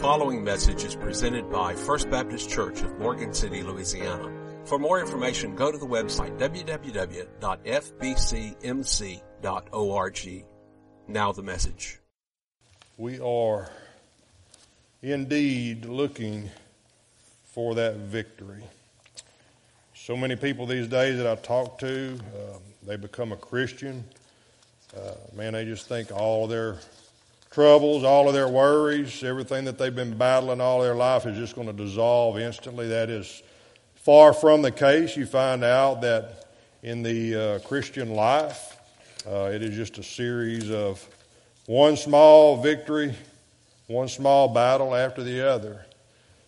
following message is presented by First Baptist Church of Morgan City, Louisiana. For more information, go to the website www.fbcmc.org. Now the message. We are indeed looking for that victory. So many people these days that I talk to, uh, they become a Christian. Uh, man, they just think all their troubles, all of their worries, everything that they've been battling all their life is just going to dissolve instantly. That is far from the case. You find out that in the uh, Christian life, uh, it is just a series of one small victory, one small battle after the other.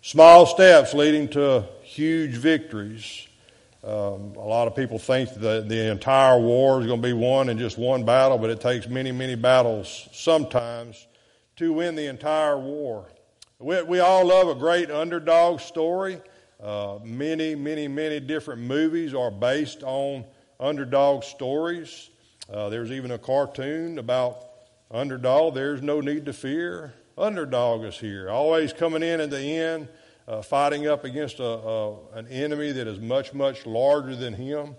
Small steps leading to huge victories. Um, a lot of people think that the entire war is going to be won in just one battle, but it takes many, many battles sometimes to win the entire war. We, we all love a great underdog story. Uh, many, many, many different movies are based on underdog stories. Uh, there's even a cartoon about underdog. There's no need to fear. Underdog is here, always coming in at the end uh, fighting up against a, a, an enemy that is much, much larger than him.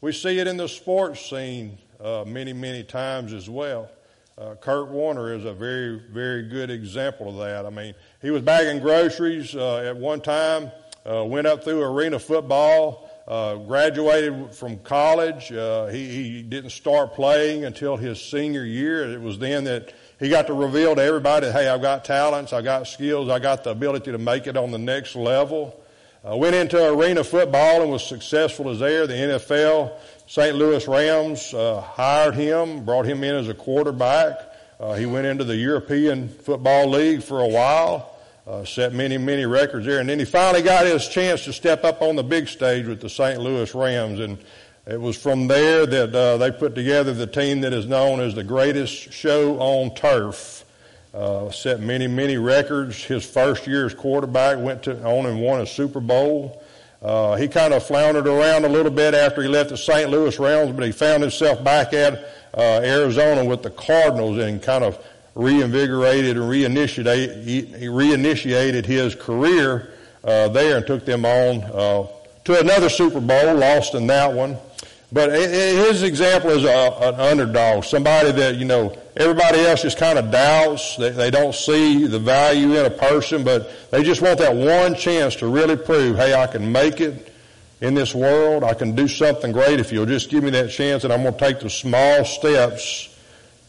We see it in the sports scene uh, many, many times as well. Uh, Kurt Warner is a very, very good example of that. I mean, he was bagging groceries uh, at one time, uh, went up through arena football, uh, graduated from college. he, he didn't start playing until his senior year. It was then that he got to reveal to everybody, hey, I've got talents, I've got skills, I've got the ability to make it on the next level. Uh, went into arena football and was successful as there. The NFL, St. Louis Rams uh, hired him, brought him in as a quarterback. Uh, he went into the European Football League for a while, uh, set many, many records there, and then he finally got his chance to step up on the big stage with the St. Louis Rams. And it was from there that uh, they put together the team that is known as the greatest show on turf. Uh, set many, many records. His first year as quarterback went to on and won a Super Bowl. Uh, he kind of floundered around a little bit after he left the St. Louis Rams, but he found himself back at uh, Arizona with the Cardinals and kind of reinvigorated and reinitiated, reinitiated his career uh, there and took them on uh, to another Super Bowl, lost in that one. But his example is a, an underdog, somebody that, you know, everybody else just kind of doubts. They, they don't see the value in a person, but they just want that one chance to really prove, hey, I can make it in this world. I can do something great if you'll just give me that chance, and I'm going to take the small steps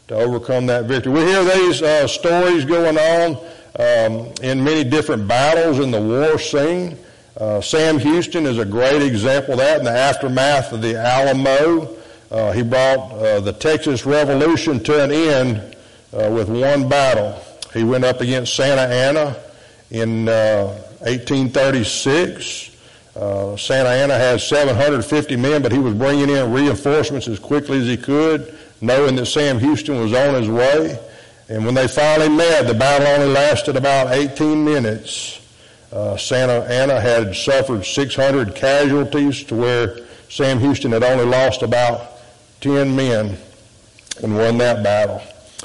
to overcome that victory. We hear these uh, stories going on um, in many different battles in the war scene. Uh, Sam Houston is a great example of that in the aftermath of the Alamo. Uh, he brought uh, the Texas Revolution to an end uh, with one battle. He went up against Santa Anna in 1836. Uh, Santa Anna had 750 men, but he was bringing in reinforcements as quickly as he could, knowing that Sam Houston was on his way. And when they finally met, the battle only lasted about 18 minutes. Uh, Santa Anna had suffered 600 casualties to where Sam Houston had only lost about 10 men and won that battle.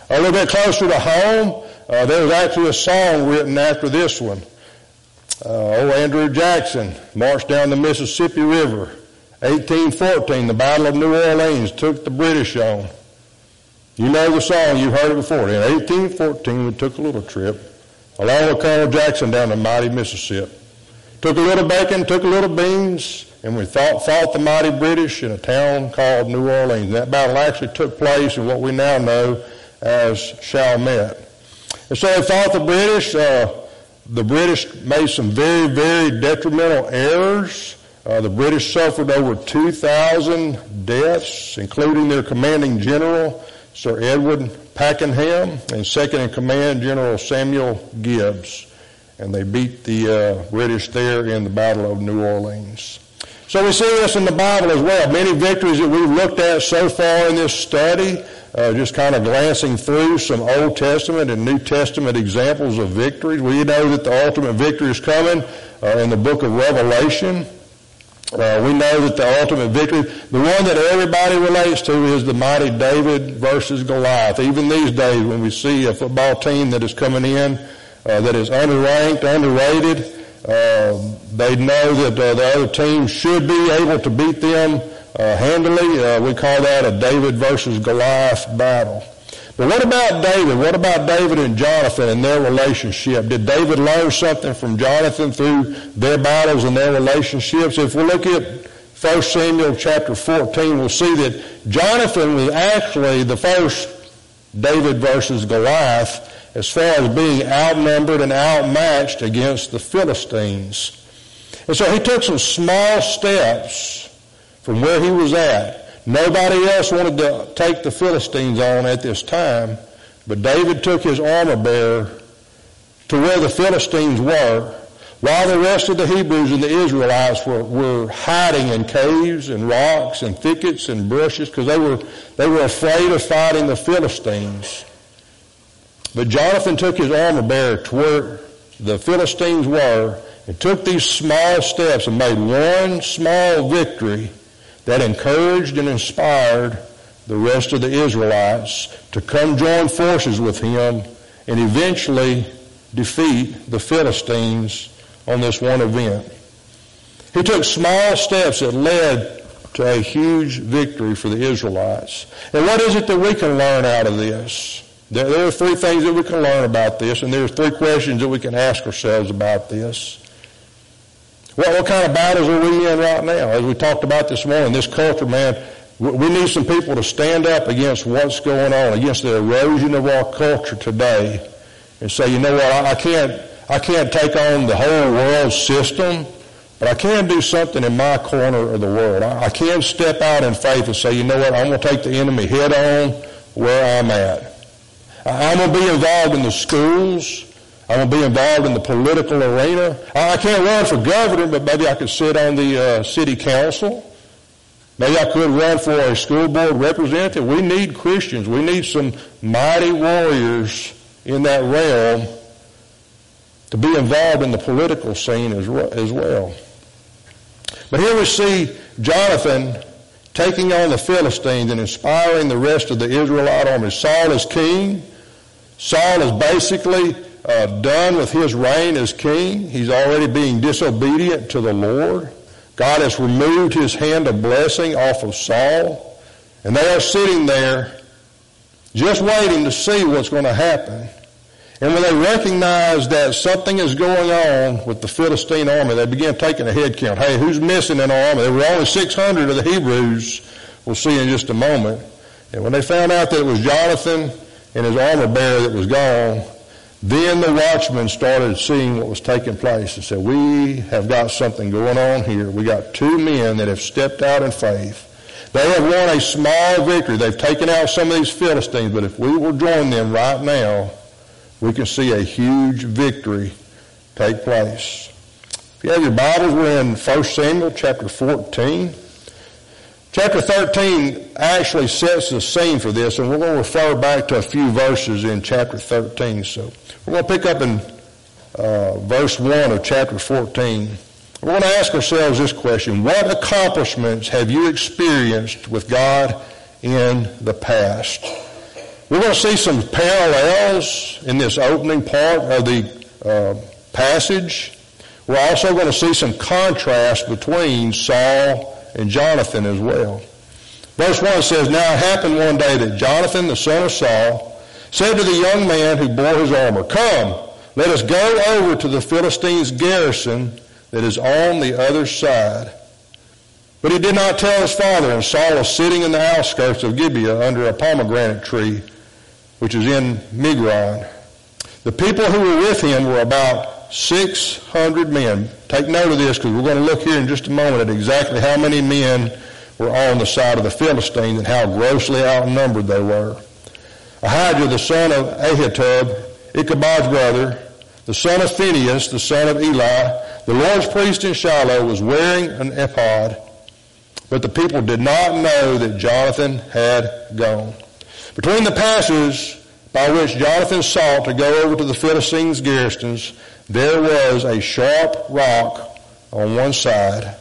A little bit closer to home, uh, there was actually a song written after this one. Uh, old Andrew Jackson marched down the Mississippi River. 1814, the Battle of New Orleans took the British on. You know the song, you've heard it before. In 1814, we took a little trip along with Colonel Jackson down the mighty Mississippi. Took a little bacon, took a little beans, and we fought, fought the mighty British in a town called New Orleans. That battle actually took place in what we now know as Chalmette. And so they fought the British. Uh, the British made some very, very detrimental errors. Uh, the British suffered over 2,000 deaths, including their commanding general, Sir Edward Pakenham, and second in command, General Samuel Gibbs. And they beat the uh, British there in the Battle of New Orleans. So we see this in the Bible as well. Many victories that we've looked at so far in this study, uh, just kind of glancing through some Old Testament and New Testament examples of victories. We know that the ultimate victory is coming uh, in the book of Revelation. Uh, we know that the ultimate victory, the one that everybody relates to is the mighty David versus Goliath. Even these days when we see a football team that is coming in uh, that is underranked, underrated. Uh, they know that uh, the other team should be able to beat them uh, handily. Uh, we call that a David versus Goliath battle. But what about David? What about David and Jonathan and their relationship? Did David learn something from Jonathan through their battles and their relationships? If we look at 1 Samuel chapter 14, we'll see that Jonathan was actually the first David versus Goliath as far as being outnumbered and outmatched against the Philistines. And so he took some small steps from where he was at. Nobody else wanted to take the Philistines on at this time, but David took his armor bearer to where the Philistines were, while the rest of the Hebrews and the Israelites were, were hiding in caves and rocks and thickets and bushes because they were, they were afraid of fighting the Philistines. But Jonathan took his armor bearer to where the Philistines were and took these small steps and made one small victory that encouraged and inspired the rest of the Israelites to come join forces with him and eventually defeat the Philistines on this one event. He took small steps that led to a huge victory for the Israelites. And what is it that we can learn out of this? There, are three things that we can learn about this, and there are three questions that we can ask ourselves about this. What, what kind of battles are we in right now? As we talked about this morning, this culture, man, we need some people to stand up against what's going on, against the erosion of our culture today, and say, you know what, I, I can't, I can't take on the whole world system, but I can do something in my corner of the world. I, I can step out in faith and say, you know what, I'm going to take the enemy head on where I'm at. I'm going to be involved in the schools. Going to be involved in the political arena. I can't run for governor, but maybe I could sit on the uh, city council. Maybe I could run for a school board representative. We need Christians. We need some mighty warriors in that realm to be involved in the political scene as, as well. But here we see Jonathan taking on the Philistines and inspiring the rest of the Israelite army. Saul is king. Saul is basically uh, done with his reign as king. He's already being disobedient to the Lord. God has removed his hand of blessing off of Saul. And they are sitting there just waiting to see what's going to happen. And when they recognize that something is going on with the Philistine army, they begin taking a head count. Hey, who's missing in our army? There were only 600 of the Hebrews. We'll see in just a moment. And when they found out that it was Jonathan and his armor bearer that was gone, then the watchmen started seeing what was taking place and said, we have got something going on here. We got two men that have stepped out in faith. They have won a small victory. They've taken out some of these Philistines, but if we will join them right now, we can see a huge victory take place. If you have your Bibles, we're in 1 Samuel chapter 14. Chapter 13 actually sets the scene for this, and we're going to refer back to a few verses in chapter 13. So we're going to pick up in uh, verse 1 of chapter 14. We're going to ask ourselves this question What accomplishments have you experienced with God in the past? We're going to see some parallels in this opening part of the uh, passage. We're also going to see some contrast between Saul and Jonathan as well. Verse 1 says, Now it happened one day that Jonathan, the son of Saul, said to the young man who bore his armor, Come, let us go over to the Philistines' garrison that is on the other side. But he did not tell his father, and Saul was sitting in the outskirts of Gibeah under a pomegranate tree, which is in Migron. The people who were with him were about 600 men. Take note of this because we're going to look here in just a moment at exactly how many men were on the side of the Philistines and how grossly outnumbered they were. Ahijah, the son of Ahitub, Ichabod's brother, the son of Phinehas, the son of Eli, the Lord's priest in Shiloh, was wearing an ephod, but the people did not know that Jonathan had gone. Between the passes by which Jonathan sought to go over to the Philistines' garrisons, there was a sharp rock on one side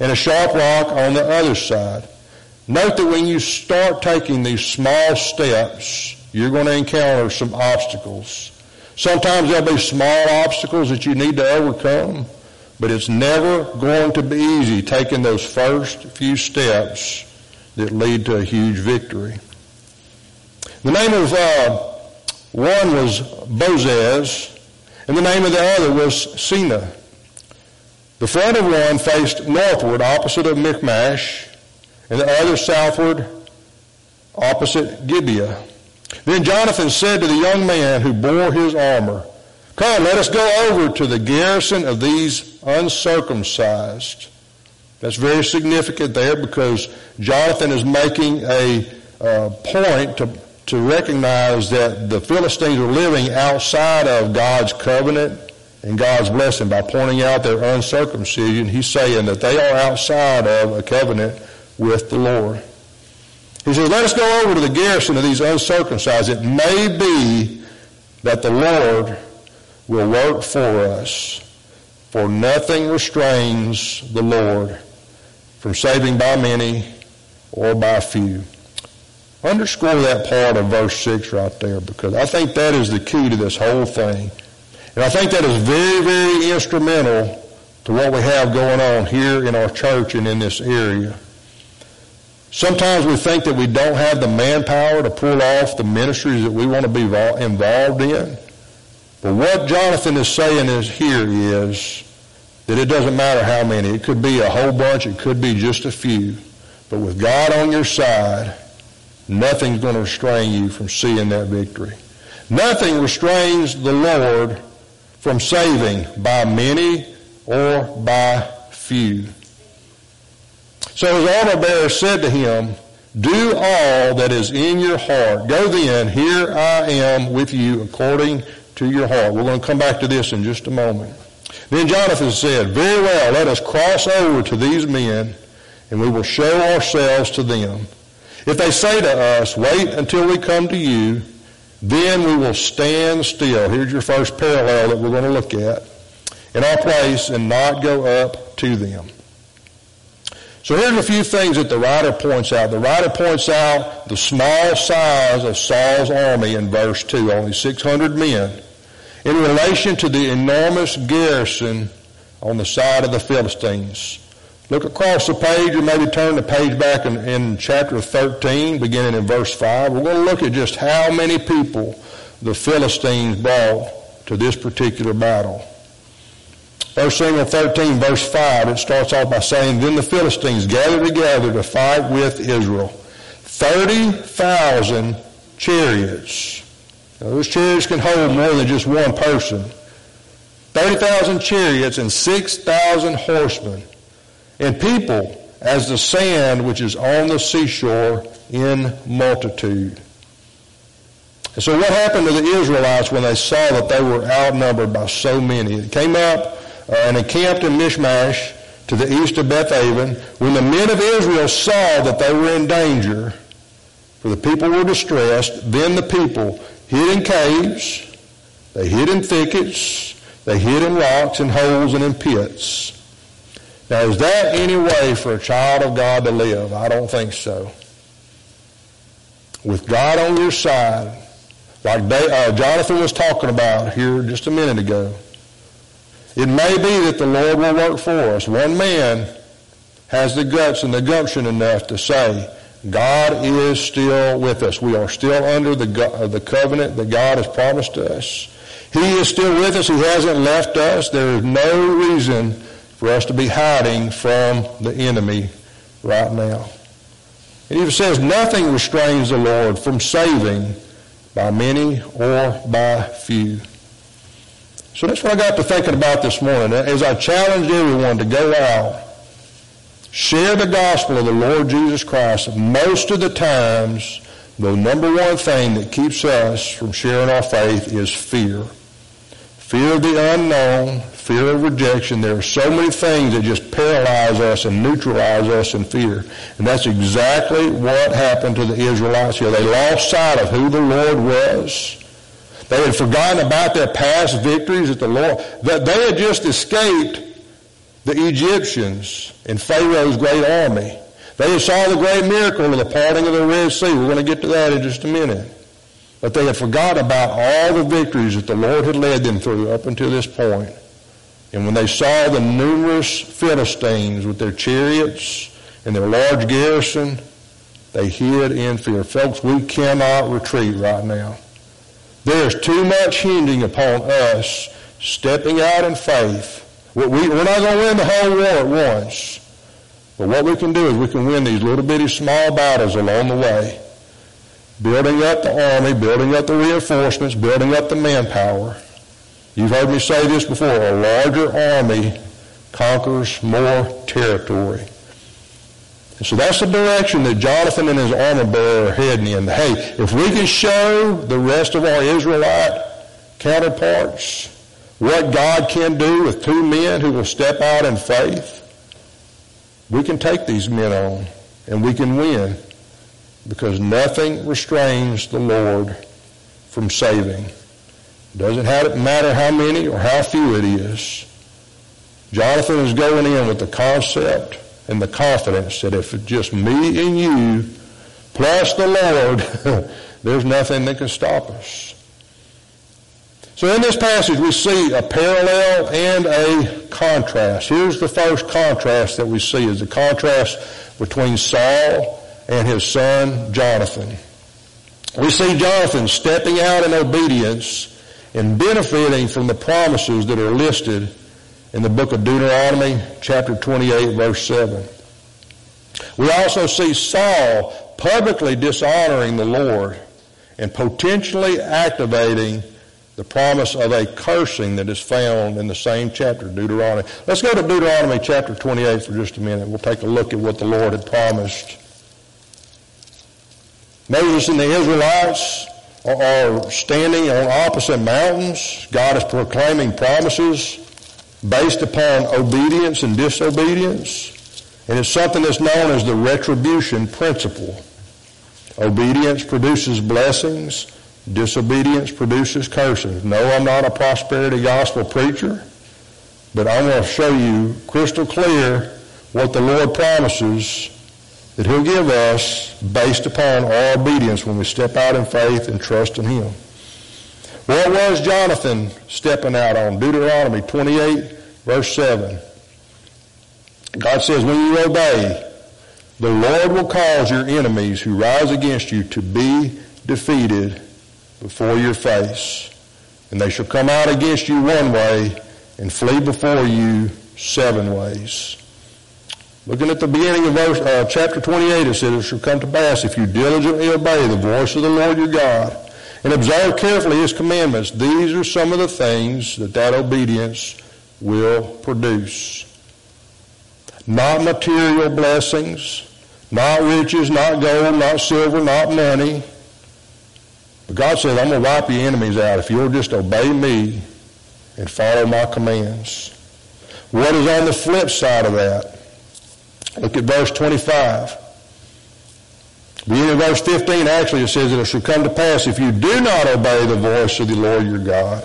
and a sharp rock on the other side. Note that when you start taking these small steps, you're going to encounter some obstacles. Sometimes there'll be small obstacles that you need to overcome, but it's never going to be easy taking those first few steps that lead to a huge victory. The name of uh, one was Bozez, and the name of the other was Seneh. The front of one faced northward, opposite of Michmash, and the other southward, opposite Gibeah. Then Jonathan said to the young man who bore his armor, Come, let us go over to the garrison of these uncircumcised. That's very significant there because Jonathan is making a uh, point to, to recognize that the Philistines are living outside of God's covenant and God's blessing by pointing out their uncircumcision. He's saying that they are outside of a covenant with the Lord. He says, let us go over to the garrison of these uncircumcised. It may be that the Lord will work for us, for nothing restrains the Lord from saving by many or by few. Underscore that part of verse 6 right there because I think that is the key to this whole thing. And I think that is very, very instrumental to what we have going on here in our church and in this area. Sometimes we think that we don't have the manpower to pull off the ministries that we want to be involved in. But what Jonathan is saying is here is that it doesn't matter how many. It could be a whole bunch. It could be just a few. But with God on your side, nothing's going to restrain you from seeing that victory. Nothing restrains the Lord from saving by many or by few. So his armor bearer said to him, Do all that is in your heart. Go then, here I am with you according to your heart. We're going to come back to this in just a moment. Then Jonathan said, Very well, let us cross over to these men, and we will show ourselves to them. If they say to us, Wait until we come to you, then we will stand still. Here's your first parallel that we're going to look at. In our place and not go up to them. So here's a few things that the writer points out. The writer points out the small size of Saul's army in verse 2, only 600 men in relation to the enormous garrison on the side of the Philistines. Look across the page or maybe turn the page back in, in chapter 13, beginning in verse 5. We're going to look at just how many people the Philistines brought to this particular battle. First Samuel 13, verse 5, it starts off by saying, Then the Philistines gathered together to fight with Israel. 30,000 chariots now, those chariots can hold more than just one person. 30,000 chariots and 6,000 horsemen, and people as the sand which is on the seashore in multitude. And so what happened to the Israelites when they saw that they were outnumbered by so many? It came up and encamped in Michmash to the east of Bethaven. When the men of Israel saw that they were in danger, for the people were distressed, then the people hid in caves, they hid in thickets, they hid in rocks and holes and in pits. Now, is that any way for a child of God to live? I don't think so. With God on your side, like they, uh, Jonathan was talking about here just a minute ago, it may be that the Lord will work for us. One man has the guts and the gumption enough to say, God is still with us. We are still under the, uh, the covenant that God has promised us. He is still with us. He hasn't left us. There is no reason for us to be hiding from the enemy right now. It even says nothing restrains the Lord from saving by many or by few. So that's what I got to thinking about this morning. As I challenged everyone to go out share the gospel of the Lord Jesus Christ, most of the times, the number one thing that keeps us from sharing our faith is fear. Fear of the unknown, fear of rejection. There are so many things that just paralyze us and neutralize us in fear. And that's exactly what happened to the Israelites here. They lost sight of who the Lord was. They had forgotten about their past victories at the Lord. That they had just escaped the Egyptians and Pharaoh's great army. They saw the great miracle of the parting of the Red Sea. We're going to get to that in just a minute. But they had forgotten about all the victories that the Lord had led them through up until this point. And when they saw the numerous Philistines with their chariots and their large garrison, they hid in fear. Folks, we cannot retreat right now. There's too much hinging upon us stepping out in faith. We're not going to win the whole war at once. But what we can do is we can win these little bitty small battles along the way. Building up the army, building up the reinforcements, building up the manpower. You've heard me say this before. A larger army conquers more territory. And so that's the direction that Jonathan and his armor bearer are heading in. Hey, if we can show the rest of our Israelite counterparts what God can do with two men who will step out in faith, we can take these men on and we can win because nothing restrains the Lord from saving. It Doesn't matter how many or how few it is. Jonathan is going in with the concept and the confidence that if it's just me and you plus the Lord, there's nothing that can stop us. So in this passage we see a parallel and a contrast. Here's the first contrast that we see is the contrast between Saul and his son Jonathan. We see Jonathan stepping out in obedience and benefiting from the promises that are listed in the book of Deuteronomy chapter 28 verse 7. We also see Saul publicly dishonoring the Lord and potentially activating the promise of a cursing that is found in the same chapter, Deuteronomy. Let's go to Deuteronomy chapter 28 for just a minute. We'll take a look at what the Lord had promised. Moses and the Israelites are standing on opposite mountains. God is proclaiming promises based upon obedience and disobedience. And it's something that's known as the retribution principle. Obedience produces blessings. Disobedience produces curses. No, I'm not a prosperity gospel preacher, but I'm going to show you crystal clear what the Lord promises that He'll give us based upon our obedience when we step out in faith and trust in Him. What was Jonathan stepping out on? Deuteronomy 28, verse 7. God says, when you obey, the Lord will cause your enemies who rise against you to be defeated before your face. And they shall come out against you one way and flee before you seven ways. Looking at the beginning of verse, uh, chapter 28, it says, It shall come to pass if you diligently obey the voice of the Lord your God and observe carefully his commandments. These are some of the things that that obedience will produce. Not material blessings, not riches, not gold, not silver, not money, but God says, I'm going to wipe your enemies out if you'll just obey me and follow my commands. What is on the flip side of that? Look at verse 25. Beginning of verse 15, actually it says that it shall come to pass if you do not obey the voice of the Lord your God,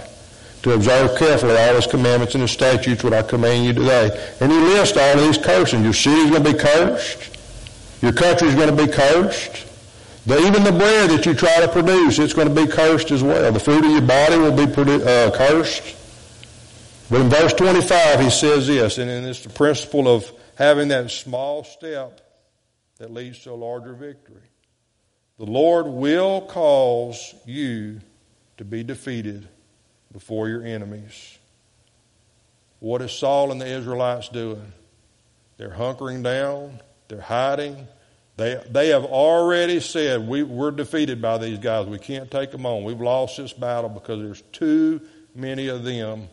to observe carefully all his commandments and his statutes what I command you today. And he lists all these curses. Your city's going to be cursed. Your country's going to be cursed. The, even the bread that you try to produce, it's going to be cursed as well. The food of your body will be produ- uh, cursed. But in verse 25, he says this, and it's the principle of having that small step that leads to a larger victory. The Lord will cause you to be defeated before your enemies. What is Saul and the Israelites doing? They're hunkering down, they're hiding, they, they have already said, we, we're defeated by these guys. We can't take them on. We've lost this battle because there's too many of them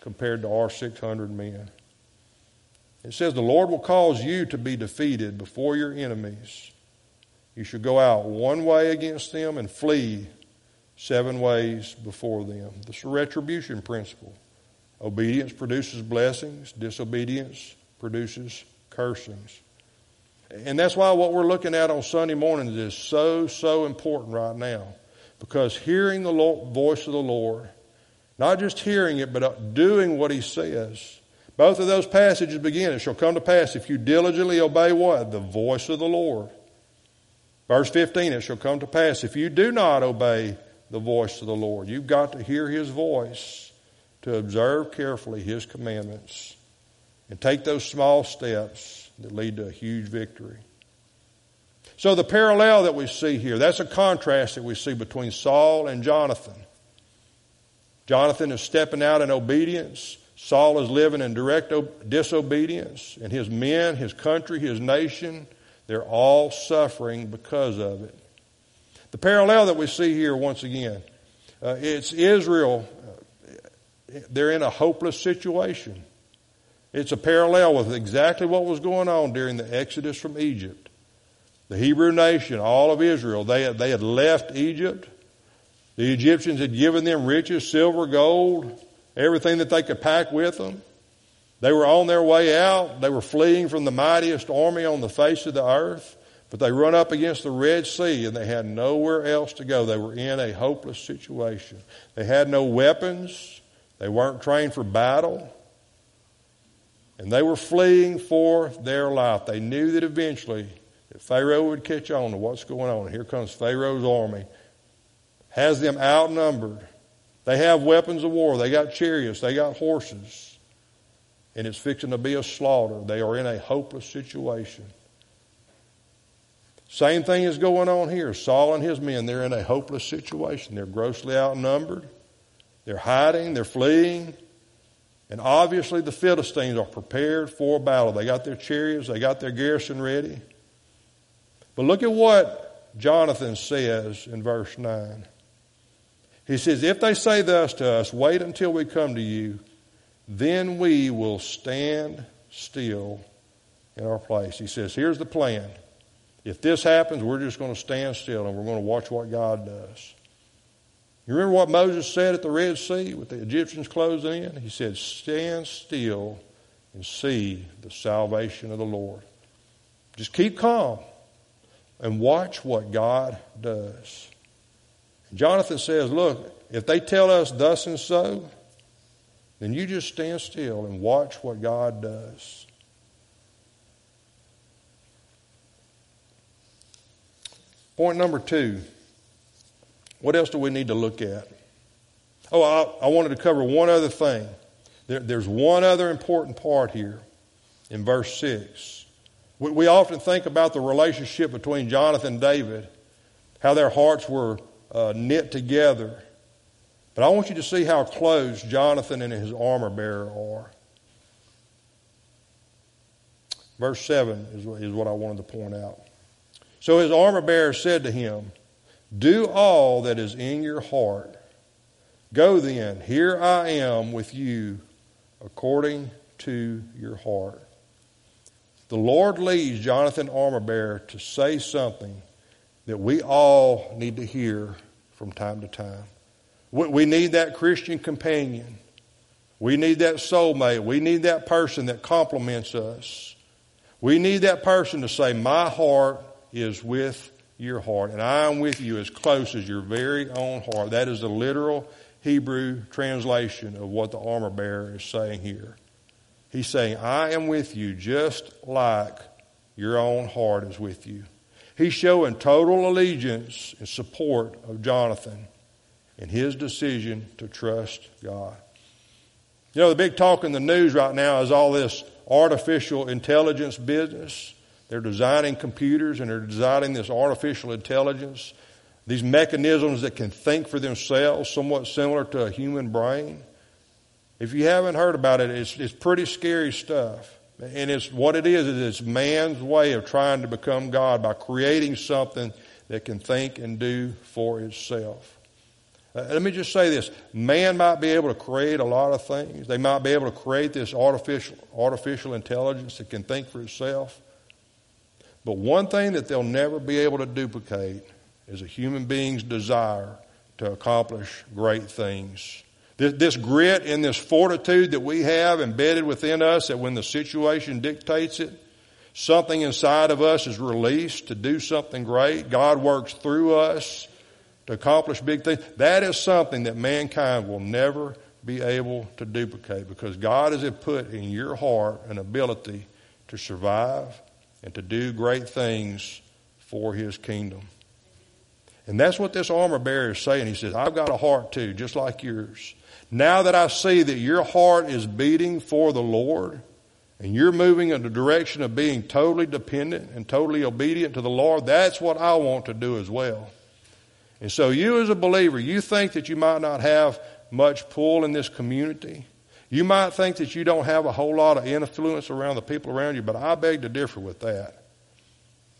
compared to our 600 men. It says, The Lord will cause you to be defeated before your enemies. You should go out one way against them and flee seven ways before them. This retribution principle. Obedience produces blessings, disobedience produces cursings. And that's why what we're looking at on Sunday mornings is so, so important right now. Because hearing the Lord, voice of the Lord, not just hearing it, but uh, doing what He says. Both of those passages begin, it shall come to pass if you diligently obey what? The voice of the Lord. Verse 15, it shall come to pass if you do not obey the voice of the Lord. You've got to hear His voice to observe carefully His commandments and take those small steps that lead to a huge victory. So the parallel that we see here, that's a contrast that we see between Saul and Jonathan. Jonathan is stepping out in obedience. Saul is living in direct disobedience. And his men, his country, his nation, they're all suffering because of it. The parallel that we see here, once again, uh, it's Israel. Uh, they're in a hopeless situation. It's a parallel with exactly what was going on during the Exodus from Egypt. The Hebrew nation, all of Israel, they, they had left Egypt. The Egyptians had given them riches, silver, gold, everything that they could pack with them. They were on their way out. They were fleeing from the mightiest army on the face of the earth. But they run up against the Red Sea and they had nowhere else to go. They were in a hopeless situation. They had no weapons. They weren't trained for battle. And they were fleeing for their life. They knew that eventually that Pharaoh would catch on to what's going on. Here comes Pharaoh's army. Has them outnumbered. They have weapons of war. They got chariots. They got horses. And it's fixing to be a slaughter. They are in a hopeless situation. Same thing is going on here. Saul and his men, they're in a hopeless situation. They're grossly outnumbered. They're hiding. They're fleeing. And obviously the Philistines are prepared for battle. They got their chariots. They got their garrison ready. But look at what Jonathan says in verse 9. He says, If they say thus to us, wait until we come to you, then we will stand still in our place. He says, Here's the plan. If this happens, we're just going to stand still and we're going to watch what God does. You remember what Moses said at the Red Sea with the Egyptians closing in? He said, Stand still and see the salvation of the Lord. Just keep calm and watch what God does. And Jonathan says, Look, if they tell us thus and so, then you just stand still and watch what God does. Point number two. What else do we need to look at? Oh, I, I wanted to cover one other thing. There, there's one other important part here in verse 6. We, we often think about the relationship between Jonathan and David, how their hearts were uh, knit together. But I want you to see how close Jonathan and his armor bearer are. Verse 7 is, is what I wanted to point out. So his armor bearer said to him, Do all that is in your heart. Go then, here I am with you according to your heart. The Lord leads Jonathan armor bearer to say something that we all need to hear from time to time. We need that Christian companion. We need that soulmate. We need that person that compliments us. We need that person to say, My heart is with your heart, and I am with you as close as your very own heart. That is the literal Hebrew translation of what the armor bearer is saying here. He's saying, I am with you just like your own heart is with you. He's showing total allegiance and support of Jonathan in his decision to trust God. You know, the big talk in the news right now is all this artificial intelligence business. They're designing computers and they're designing this artificial intelligence, these mechanisms that can think for themselves, somewhat similar to a human brain. If you haven't heard about it, it's, it's pretty scary stuff. And it's what it is, is it's man's way of trying to become God by creating something that can think and do for itself. Uh, let me just say this. Man might be able to create a lot of things. They might be able to create this artificial, artificial intelligence that can think for itself. But one thing that they'll never be able to duplicate is a human being's desire to accomplish great things. This, this grit and this fortitude that we have embedded within us that when the situation dictates it, something inside of us is released to do something great. God works through us to accomplish big things. That is something that mankind will never be able to duplicate because God has put in your heart an ability to survive and to do great things for his kingdom. And that's what this armor bearer is saying. He says, I've got a heart too, just like yours. Now that I see that your heart is beating for the Lord, and you're moving in the direction of being totally dependent and totally obedient to the Lord, that's what I want to do as well. And so you as a believer, you think that you might not have much pull in this community. You might think that you don't have a whole lot of influence around the people around you, but I beg to differ with that.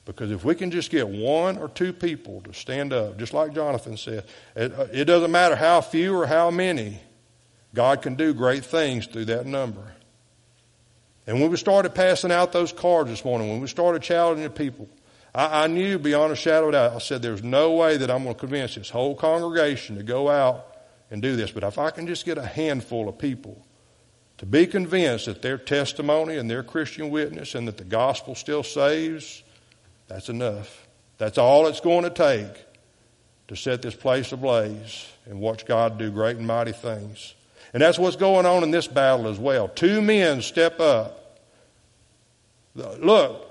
Because if we can just get one or two people to stand up, just like Jonathan said, it, uh, it doesn't matter how few or how many, God can do great things through that number. And when we started passing out those cards this morning, when we started challenging the people, I, I knew beyond a shadow of a doubt, I said, there's no way that I'm going to convince this whole congregation to go out and do this. But if I can just get a handful of people to be convinced that their testimony and their Christian witness and that the gospel still saves, that's enough. That's all it's going to take to set this place ablaze and watch God do great and mighty things. And that's what's going on in this battle as well. Two men step up. Look,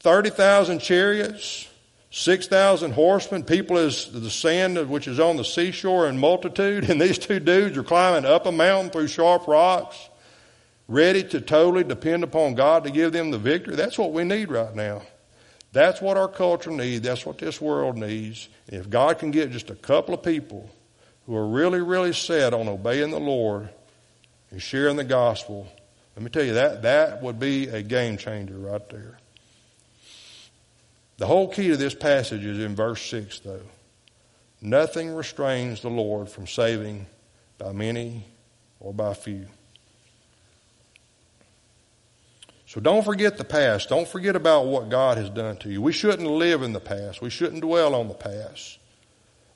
30,000 chariots, 6,000 horsemen, people as the sand which is on the seashore in multitude, and these two dudes are climbing up a mountain through sharp rocks, ready to totally depend upon God to give them the victory. That's what we need right now. That's what our culture needs. That's what this world needs. if God can get just a couple of people who are really, really set on obeying the Lord and sharing the gospel, let me tell you that that would be a game changer right there. The whole key to this passage is in verse 6, though. Nothing restrains the Lord from saving by many or by few. So don't forget the past. Don't forget about what God has done to you. We shouldn't live in the past. We shouldn't dwell on the past.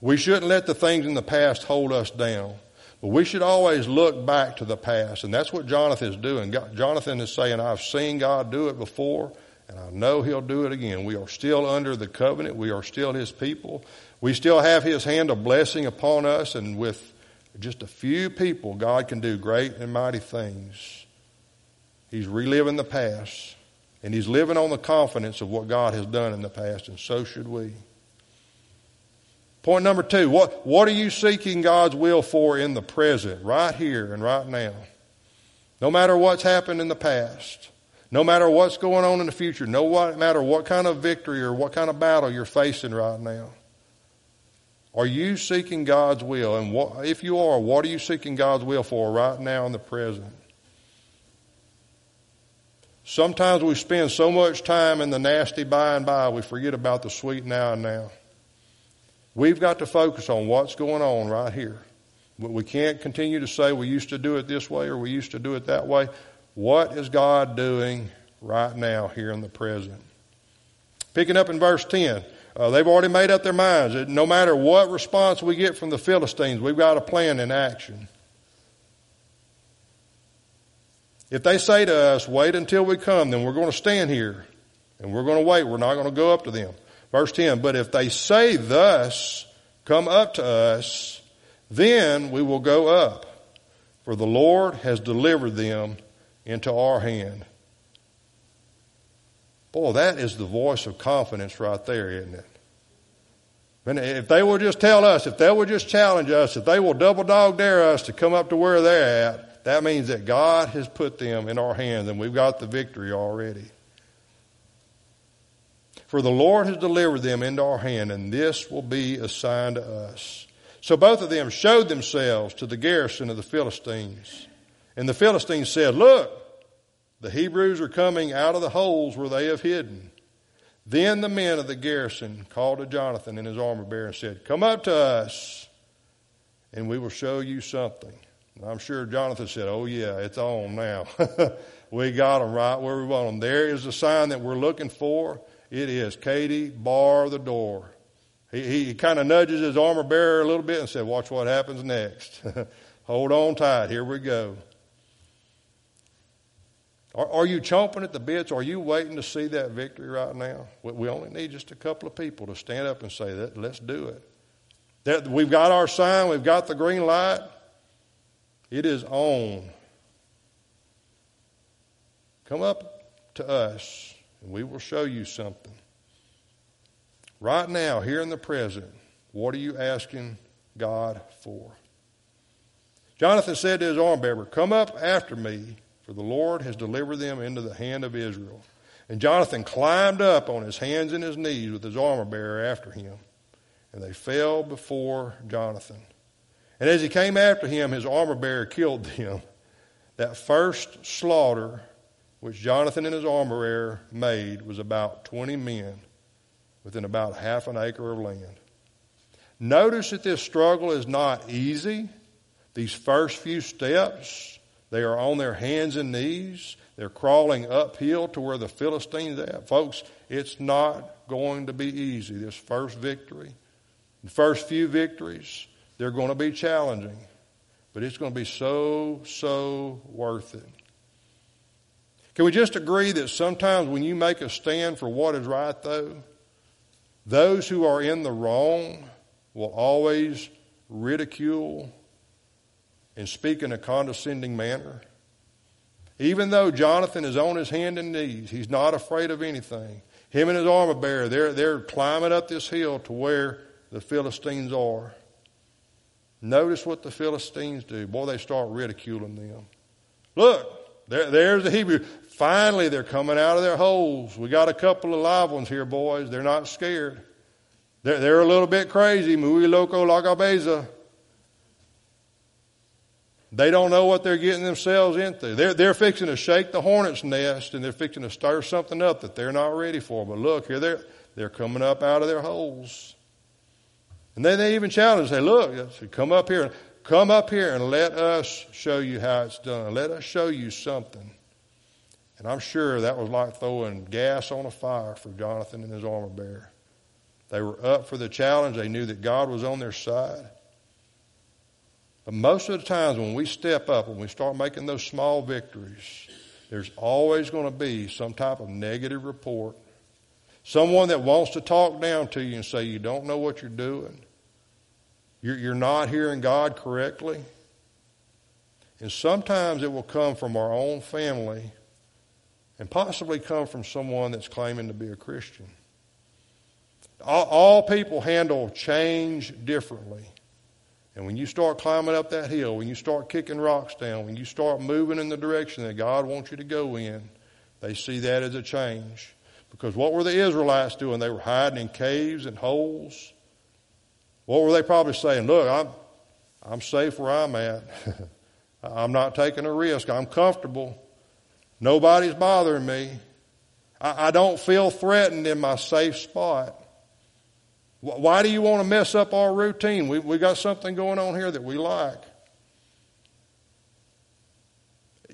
We shouldn't let the things in the past hold us down. But we should always look back to the past. And that's what Jonathan is doing. Jonathan is saying, I've seen God do it before. And I know He'll do it again. We are still under the covenant. We are still His people. We still have His hand of blessing upon us. And with just a few people, God can do great and mighty things. He's reliving the past. And He's living on the confidence of what God has done in the past. And so should we. Point number two, what, what are you seeking God's will for in the present, right here and right now? No matter what's happened in the past. No matter what's going on in the future, no matter what kind of victory or what kind of battle you're facing right now, are you seeking God's will? And what, if you are, what are you seeking God's will for right now in the present? Sometimes we spend so much time in the nasty by and by, we forget about the sweet now and now. We've got to focus on what's going on right here. We can't continue to say we used to do it this way or we used to do it that way. What is God doing right now here in the present? Picking up in verse 10, uh, they've already made up their minds. That no matter what response we get from the Philistines, we've got a plan in action. If they say to us, wait until we come, then we're going to stand here and we're going to wait. We're not going to go up to them. Verse 10, but if they say thus, come up to us, then we will go up, for the Lord has delivered them into our hand. Boy, that is the voice of confidence right there, isn't it? And if they will just tell us, if they will just challenge us, if they will double dog dare us to come up to where they're at, that means that God has put them in our hands and we've got the victory already. For the Lord has delivered them into our hand, and this will be a sign to us. So both of them showed themselves to the garrison of the Philistines. And the Philistines said, Look, the Hebrews are coming out of the holes where they have hidden. Then the men of the garrison called to Jonathan and his armor bearer and said, Come up to us, and we will show you something. And I'm sure Jonathan said, Oh, yeah, it's on now. we got them right where we want them. There is the sign that we're looking for. It is Katie, bar the door. He, he kind of nudges his armor bearer a little bit and said, Watch what happens next. Hold on tight. Here we go. Are, are, you chomping at the bits? Are you waiting to see that victory right now? We, we only need just a couple of people to stand up and say that. Let's do it. That, we've got our sign. We've got the green light. It is on. Come up to us, and we will show you something. Right now, here in the present, what are you asking God for? Jonathan said to his arm bearer, Come up after me, for the Lord has delivered them into the hand of Israel. And Jonathan climbed up on his hands and his knees with his armor bearer after him. And they fell before Jonathan. And as he came after him, his armor bearer killed them. That first slaughter which Jonathan and his armor bearer made was about 20 men within about half an acre of land. Notice that this struggle is not easy. These first few steps, they are on their hands and knees. They're crawling uphill to where the Philistines are at. Folks, it's not going to be easy, this first victory. The first few victories, they're going to be challenging, but it's going to be so, so worth it. Can we just agree that sometimes when you make a stand for what is right, though, those who are in the wrong will always ridicule and speak in a condescending manner? Even though Jonathan is on his hand and knees, he's not afraid of anything. Him and his armor bearer, they're, they're climbing up this hill to where the Philistines are. Notice what the Philistines do. Boy, they start ridiculing them. Look, there, there's the Hebrew. Finally, they're coming out of their holes. We got a couple of live ones here, boys. They're not scared. They're, they're a little bit crazy. Muy loco la cabeza. They don't know what they're getting themselves into. They're, they're fixing to shake the hornet's nest and they're fixing to stir something up that they're not ready for. But look, here they're, they're coming up out of their holes. And then they even challenge say, look, come up here, come up here and let us show you how it's done. Let us show you something. And I'm sure that was like throwing gas on a fire for Jonathan and his armor bearer. They were up for the challenge. They knew that God was on their side. But most of the times when we step up, when we start making those small victories, there's always going to be some type of negative report. Someone that wants to talk down to you and say you don't know what you're doing. You're, you're not hearing God correctly. And sometimes it will come from our own family and possibly come from someone that's claiming to be a Christian. All, all people handle change differently. And when you start climbing up that hill, when you start kicking rocks down, when you start moving in the direction that God wants you to go in, they see that as a change. Because what were the Israelites doing? They were hiding in caves and holes. What were they probably saying? Look, I'm, I'm safe where I'm at. I'm not taking a risk. I'm comfortable. Nobody's bothering me. I, I don't feel threatened in my safe spot. Why do you want to mess up our routine? We, we got something going on here that we like.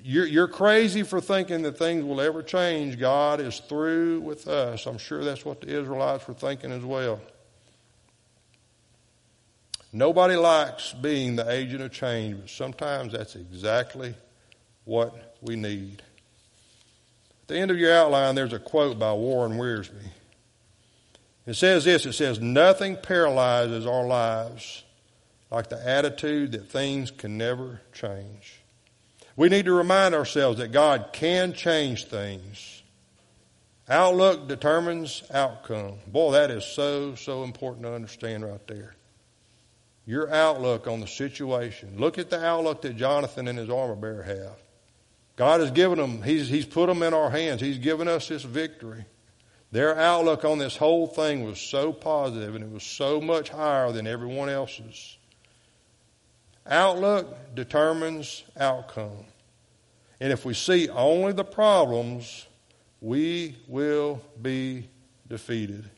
You're, you're crazy for thinking that things will ever change. God is through with us. I'm sure that's what the Israelites were thinking as well. Nobody likes being the agent of change, but sometimes that's exactly what we need. At the end of your outline, there's a quote by Warren Wiersbe. It says this it says, Nothing paralyzes our lives like the attitude that things can never change. We need to remind ourselves that God can change things. Outlook determines outcome. Boy, that is so, so important to understand right there. Your outlook on the situation. Look at the outlook that Jonathan and his armor bearer have. God has given them, he's, he's put them in our hands. He's given us this victory. Their outlook on this whole thing was so positive and it was so much higher than everyone else's. Outlook determines outcome. And if we see only the problems, we will be defeated.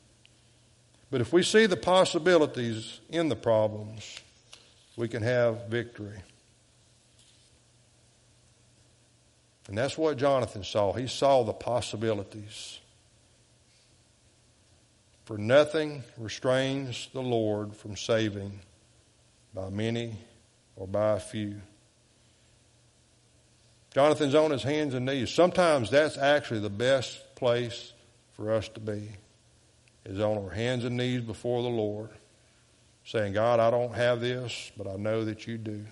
But if we see the possibilities in the problems, we can have victory. And that's what Jonathan saw. He saw the possibilities. For nothing restrains the Lord from saving by many or by a few. Jonathan's on his hands and knees. Sometimes that's actually the best place for us to be, is on our hands and knees before the Lord, saying, God, I don't have this, but I know that you do.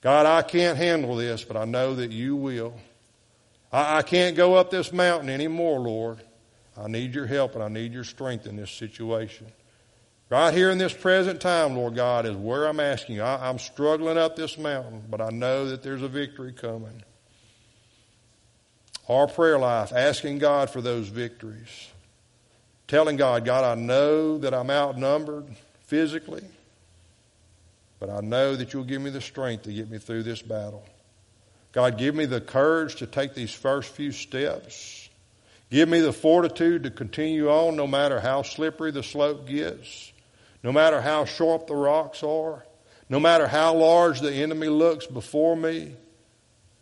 God, I can't handle this, but I know that you will. I, I can't go up this mountain anymore, Lord. I need your help and I need your strength in this situation. Right here in this present time, Lord God, is where I'm asking you. I, I'm struggling up this mountain, but I know that there's a victory coming. Our prayer life, asking God for those victories. Telling God, God, I know that I'm outnumbered physically, but I know that you'll give me the strength to get me through this battle. God, give me the courage to take these first few steps. Give me the fortitude to continue on no matter how slippery the slope gets, no matter how sharp the rocks are, no matter how large the enemy looks before me.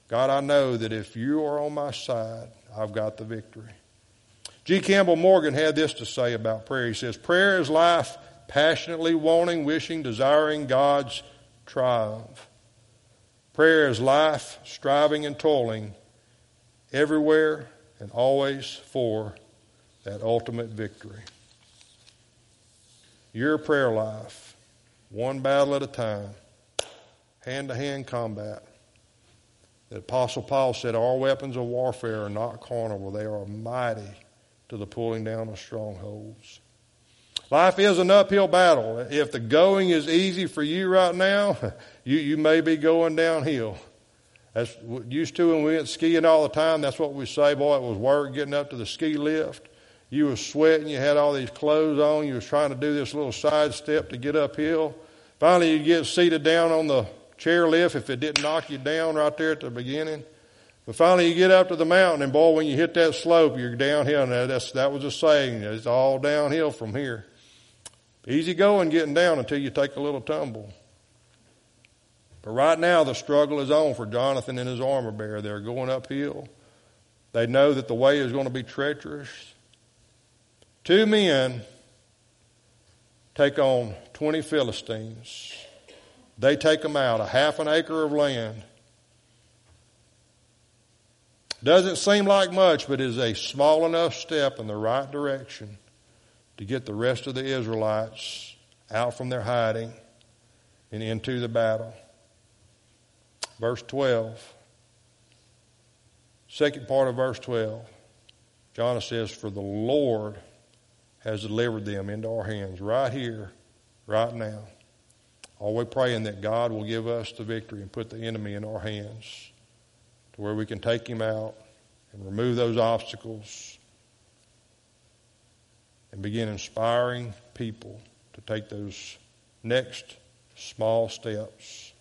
God, I know that if you are on my side, I've got the victory. G. Campbell Morgan had this to say about prayer. He says, Prayer is life passionately wanting, wishing, desiring God's triumph. Prayer is life, striving and toiling everywhere and always for that ultimate victory. Your prayer life, one battle at a time, hand to hand combat. The Apostle Paul said, Our weapons of warfare are not carnal, they are mighty to the pulling down of strongholds. Life is an uphill battle. If the going is easy for you right now, you, you may be going downhill. That's used to when we went skiing all the time. That's what we say. Boy, it was work getting up to the ski lift. You was sweating. You had all these clothes on. You was trying to do this little side step to get uphill. Finally, you get seated down on the chair lift if it didn't knock you down right there at the beginning. But finally, you get up to the mountain, and boy, when you hit that slope, you're downhill. Now, that's, that was a saying. It's all downhill from here. Easy going getting down until you take a little tumble. But right now, the struggle is on for Jonathan and his armor bearer. They're going uphill. They know that the way is going to be treacherous. Two men take on 20 Philistines. They take them out, a half an acre of land. Doesn't seem like much, but is a small enough step in the right direction to get the rest of the Israelites out from their hiding and into the battle. Verse 12. Second part of verse 12. John says, For the Lord has delivered them into our hands right here, right now. Always praying that God will give us the victory and put the enemy in our hands to where we can take him out and remove those obstacles and begin inspiring people to take those next small steps.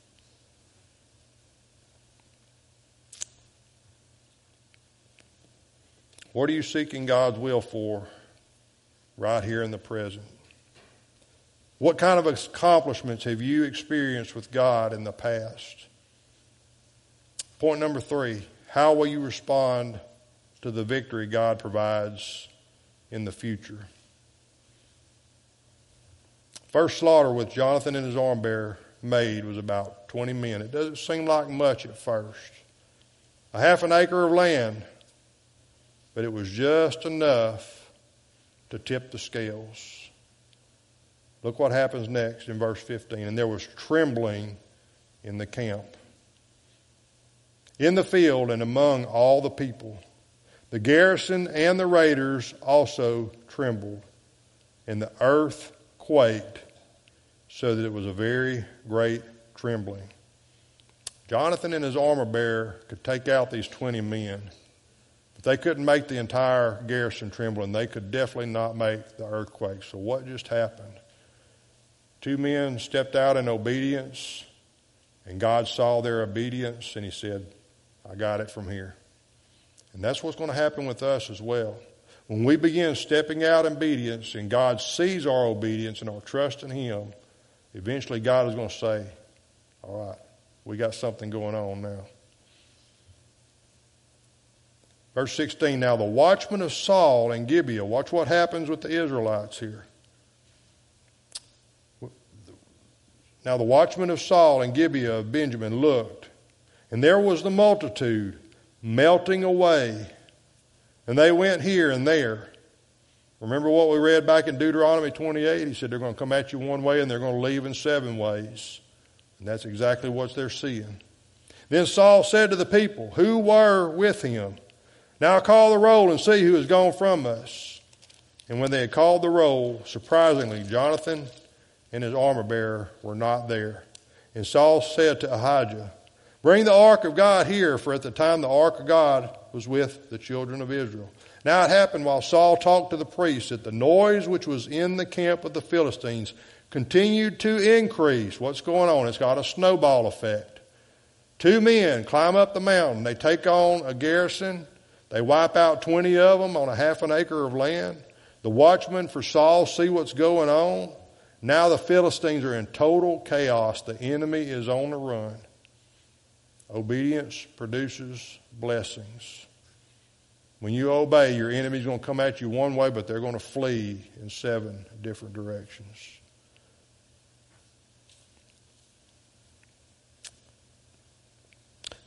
What are you seeking God's will for right here in the present? What kind of accomplishments have you experienced with God in the past? Point number three how will you respond to the victory God provides in the future? First slaughter with Jonathan and his arm bearer made was about 20 men. It doesn't seem like much at first. A half an acre of land, but it was just enough to tip the scales. Look what happens next in verse 15. And there was trembling in the camp, in the field, and among all the people. The garrison and the raiders also trembled, and the earth quaked, so that it was a very great trembling. Jonathan and his armor bearer could take out these 20 men, they couldn't make the entire garrison tremble, and they could definitely not make the earthquake. So, what just happened? Two men stepped out in obedience, and God saw their obedience, and He said, I got it from here. And that's what's going to happen with us as well. When we begin stepping out in obedience and God sees our obedience and our trust in Him, eventually God is going to say, All right, we got something going on now. Verse 16 Now the watchmen of Saul and Gibeah, watch what happens with the Israelites here. Now the watchmen of Saul and Gibeah of Benjamin looked, and there was the multitude melting away and they went here and there. Remember what we read back in Deuteronomy 28? He said they're going to come at you one way and they're going to leave in seven ways. And that's exactly what they're seeing. Then Saul said to the people who were with him, Now call the roll and see who has gone from us. And when they had called the roll, surprisingly, Jonathan and his armor bearer were not there. And Saul said to Ahijah, Bring the ark of God here, for at the time the ark of God was with the children of Israel. Now it happened while Saul talked to the priests that the noise which was in the camp of the Philistines continued to increase. What's going on? It's got a snowball effect. Two men climb up the mountain. They take on a garrison. They wipe out 20 of them on a half an acre of land. The watchmen for Saul see what's going on. Now the Philistines are in total chaos. The enemy is on the run. Obedience produces blessings. When you obey, your enemy's going to come at you one way, but they're going to flee in seven different directions.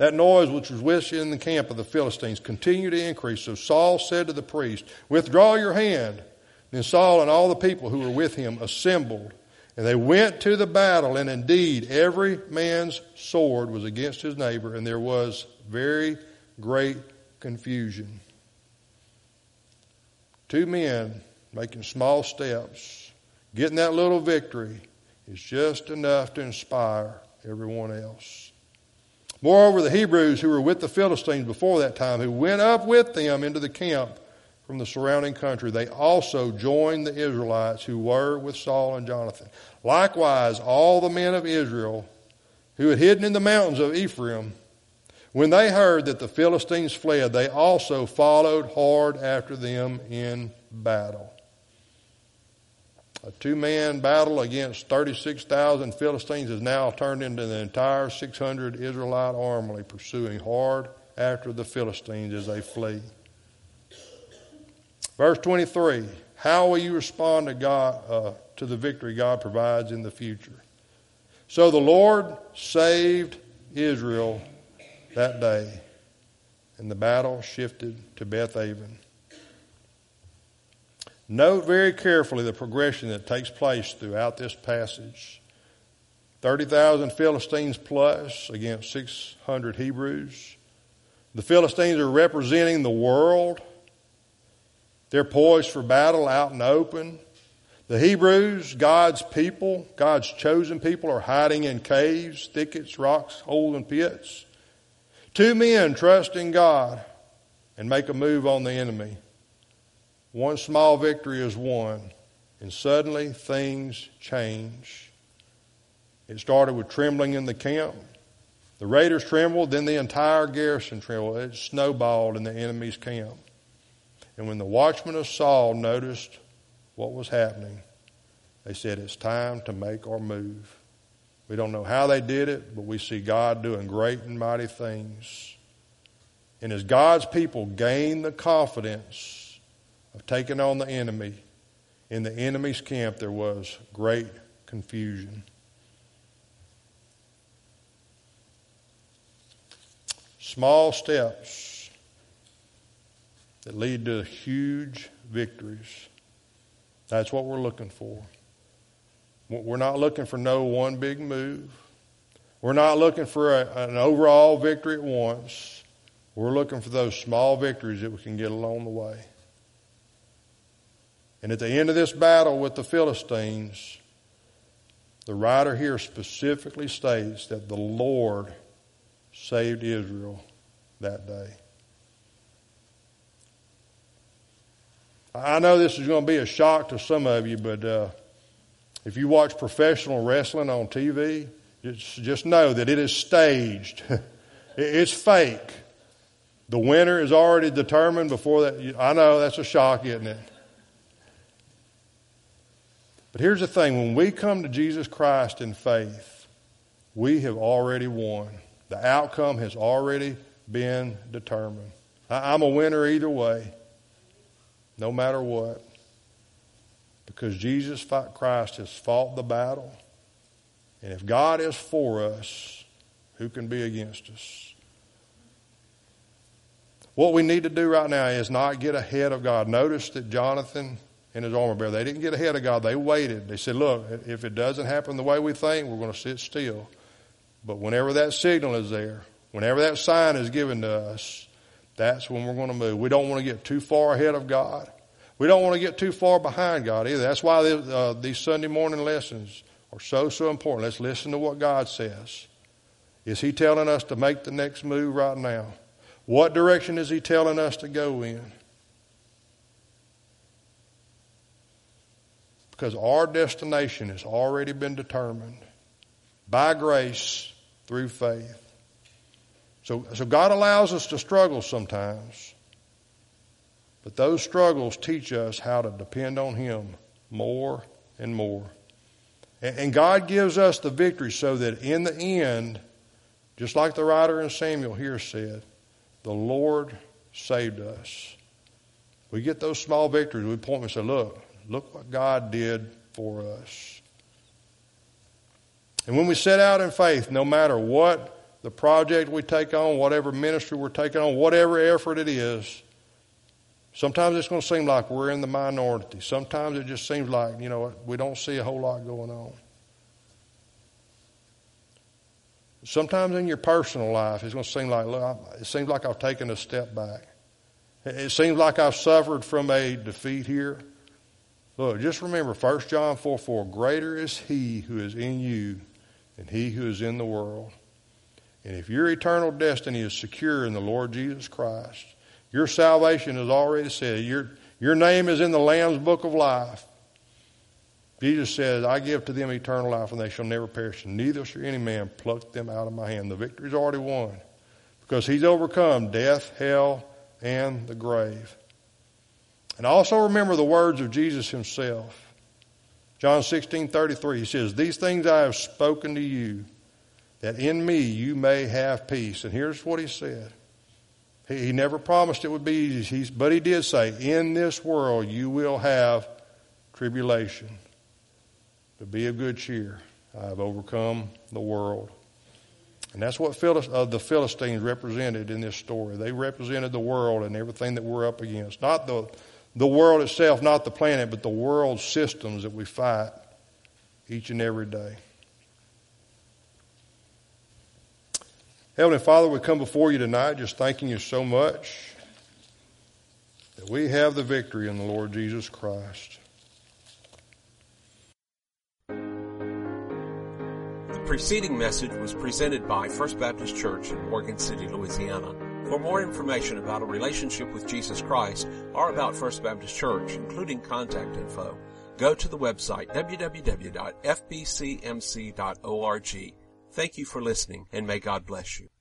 That noise which was within the camp of the Philistines continued to increase. So Saul said to the priest, Withdraw your hand. Then Saul and all the people who were with him assembled, and they went to the battle, and indeed every man's sword was against his neighbor, and there was very great confusion. Two men making small steps, getting that little victory is just enough to inspire everyone else. Moreover, the Hebrews who were with the Philistines before that time, who went up with them into the camp, from the surrounding country, they also joined the Israelites who were with Saul and Jonathan. Likewise, all the men of Israel who had hidden in the mountains of Ephraim, when they heard that the Philistines fled, they also followed hard after them in battle. A two man battle against 36,000 Philistines has now turned into the entire 600 Israelite army pursuing hard after the Philistines as they flee. Verse 23 How will you respond to, God, uh, to the victory God provides in the future? So the Lord saved Israel that day, and the battle shifted to Beth Aven. Note very carefully the progression that takes place throughout this passage. 30,000 Philistines plus against 600 Hebrews. The Philistines are representing the world they're poised for battle out in the open. The Hebrews, God's people, God's chosen people, are hiding in caves, thickets, rocks, holes, and pits. Two men trust in God and make a move on the enemy. One small victory is won, and suddenly things change. It started with trembling in the camp. The raiders trembled, then the entire garrison trembled. It snowballed in the enemy's camp. And when the watchmen of Saul noticed what was happening, they said, It's time to make our move. We don't know how they did it, but we see God doing great and mighty things. And as God's people gained the confidence of taking on the enemy, in the enemy's camp there was great confusion. Small steps that lead to huge victories. That's what we're looking for. We're not looking for no one big move. We're not looking for a, an overall victory at once. We're looking for those small victories that we can get along the way. And at the end of this battle with the Philistines, the writer here specifically states that the Lord saved Israel that day. I know this is going to be a shock to some of you, but uh, if you watch professional wrestling on TV, just, just know that it is staged. it's fake. The winner is already determined before that. I know that's a shock, isn't it? But here's the thing when we come to Jesus Christ in faith, we have already won. The outcome has already been determined. I'm a winner either way no matter what. Because Jesus Christ has fought the battle. And if God is for us, who can be against us? What we need to do right now is not get ahead of God. Notice that Jonathan and his armor bearer, they didn't get ahead of God. They waited. They said, look, if it doesn't happen the way we think, we're going to sit still. But whenever that signal is there, whenever that sign is given to us, that's when we're going to move. We don't want to get too far ahead of God. We don't want to get too far behind God either. That's why uh, these Sunday morning lessons are so, so important. Let's listen to what God says. Is He telling us to make the next move right now? What direction is He telling us to go in? Because our destination has already been determined by grace through faith. So, so God allows us to struggle sometimes. But those struggles teach us how to depend on Him more and more. And, and God gives us the victory so that in the end, just like the writer in Samuel here said, the Lord saved us. We get those small victories. We point and say, look, look what God did for us. And when we set out in faith, no matter what the project we take on, whatever ministry we're taking on, whatever effort it is, sometimes it's going to seem like we're in the minority. Sometimes it just seems like, you know, we don't see a whole lot going on. Sometimes in your personal life, it's going to seem like, look, it seems like I've taken a step back. It seems like I've suffered from a defeat here. Look, just remember 1 John 4 4 Greater is he who is in you than he who is in the world. And if your eternal destiny is secure in the Lord Jesus Christ, your salvation is already said. Your, your name is in the Lamb's book of life. Jesus says, I give to them eternal life and they shall never perish, neither shall any man pluck them out of my hand. The victory's already won because he's overcome death, hell, and the grave. And also remember the words of Jesus himself. John 16, 33, he says, These things I have spoken to you that in me you may have peace. And here's what he said. He, he never promised it would be easy, He's, but he did say, In this world you will have tribulation. But be of good cheer. I have overcome the world. And that's what uh, the Philistines represented in this story. They represented the world and everything that we're up against. Not the, the world itself, not the planet, but the world systems that we fight each and every day. Heavenly Father, we come before you tonight just thanking you so much that we have the victory in the Lord Jesus Christ. The preceding message was presented by First Baptist Church in Morgan City, Louisiana. For more information about a relationship with Jesus Christ or about First Baptist Church, including contact info, go to the website www.fbcmc.org Thank you for listening and may God bless you.